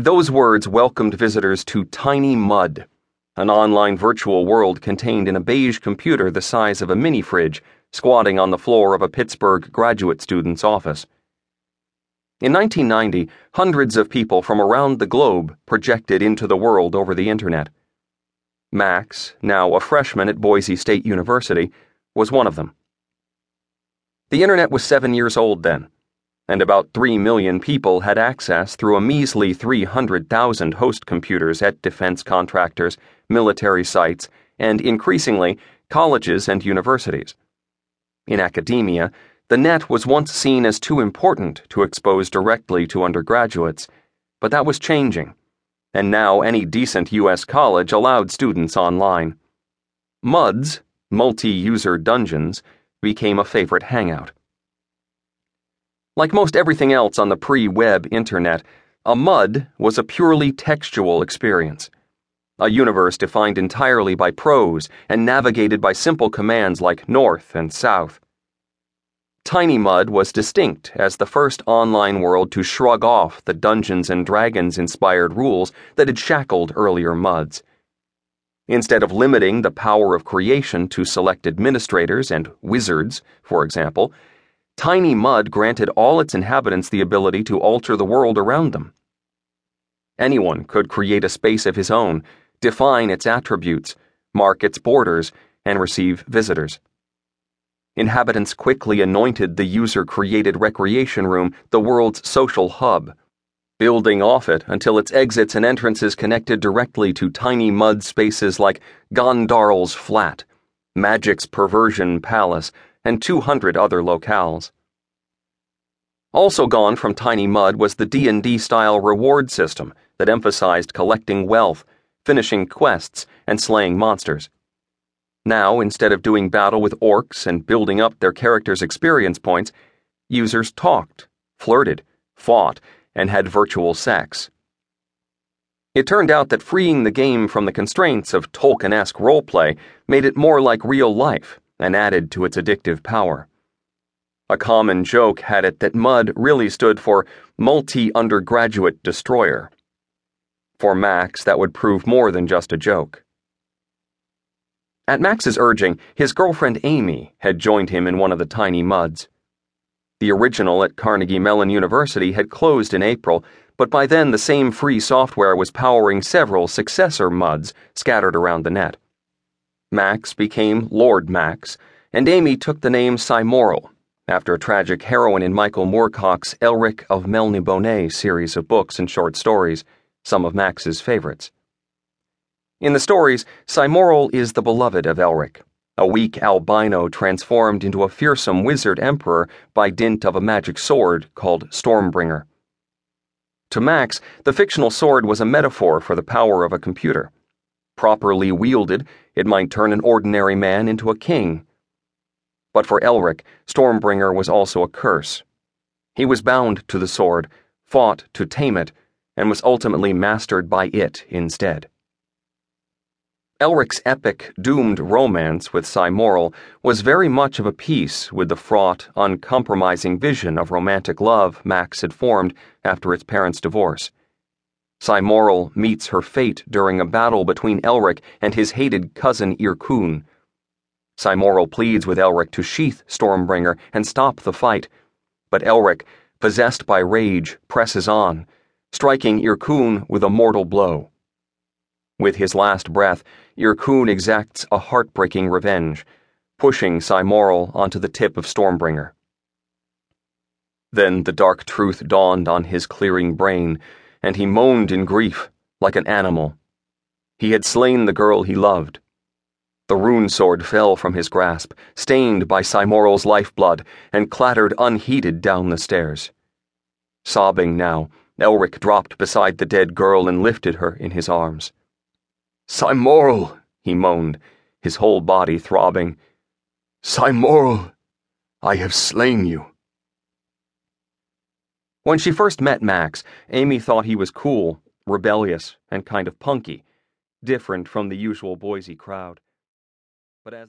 Those words welcomed visitors to Tiny Mud, an online virtual world contained in a beige computer the size of a mini fridge, squatting on the floor of a Pittsburgh graduate student's office. In 1990, hundreds of people from around the globe projected into the world over the internet. Max, now a freshman at Boise State University, was one of them. The internet was seven years old then and about 3 million people had access through a measly 300,000 host computers at defense contractors, military sites, and increasingly, colleges and universities. In academia, the net was once seen as too important to expose directly to undergraduates, but that was changing, and now any decent U.S. college allowed students online. MUDs, multi user dungeons, became a favorite hangout. Like most everything else on the pre web internet, a MUD was a purely textual experience. A universe defined entirely by prose and navigated by simple commands like north and south. Tiny Mud was distinct as the first online world to shrug off the Dungeons and Dragons inspired rules that had shackled earlier MUDs. Instead of limiting the power of creation to select administrators and wizards, for example, Tiny Mud granted all its inhabitants the ability to alter the world around them. Anyone could create a space of his own, define its attributes, mark its borders, and receive visitors. Inhabitants quickly anointed the user created recreation room the world's social hub, building off it until its exits and entrances connected directly to tiny mud spaces like Gondarl's Flat, Magic's Perversion Palace, and 200 other locales. Also gone from Tiny Mud was the D&D style reward system that emphasized collecting wealth, finishing quests, and slaying monsters. Now, instead of doing battle with orcs and building up their characters' experience points, users talked, flirted, fought, and had virtual sex. It turned out that freeing the game from the constraints of Tolkien esque roleplay made it more like real life and added to its addictive power. A common joke had it that MUD really stood for Multi Undergraduate Destroyer. For Max, that would prove more than just a joke. At Max's urging, his girlfriend Amy had joined him in one of the tiny MUDs. The original at Carnegie Mellon University had closed in April, but by then the same free software was powering several successor MUDs scattered around the net. Max became Lord Max, and Amy took the name Cymoril, after a tragic heroine in Michael Moorcock's Elric of Melniboné series of books and short stories, some of Max's favorites. In the stories, Cymoril is the beloved of Elric, a weak albino transformed into a fearsome wizard emperor by dint of a magic sword called Stormbringer. To Max, the fictional sword was a metaphor for the power of a computer. Properly wielded, it might turn an ordinary man into a king. But for Elric, Stormbringer was also a curse. He was bound to the sword, fought to tame it, and was ultimately mastered by it instead. Elric's epic, doomed romance with Cymoril was very much of a piece with the fraught, uncompromising vision of romantic love Max had formed after its parents' divorce. Cymoril meets her fate during a battle between Elric and his hated cousin Yyrkoon. Cymoril pleads with Elric to sheath Stormbringer and stop the fight, but Elric, possessed by rage, presses on, striking Yyrkoon with a mortal blow. With his last breath, Yyrkoon exacts a heartbreaking revenge, pushing Cymoril onto the tip of Stormbringer. Then the dark truth dawned on his clearing brain and he moaned in grief, like an animal. He had slain the girl he loved. The rune sword fell from his grasp, stained by Cymoril's lifeblood, and clattered unheeded down the stairs. Sobbing now, Elric dropped beside the dead girl and lifted her in his arms. Cymoril, he moaned, his whole body throbbing. Cymoril, I have slain you. When she first met Max, Amy thought he was cool, rebellious, and kind of punky, different from the usual Boise crowd. But as they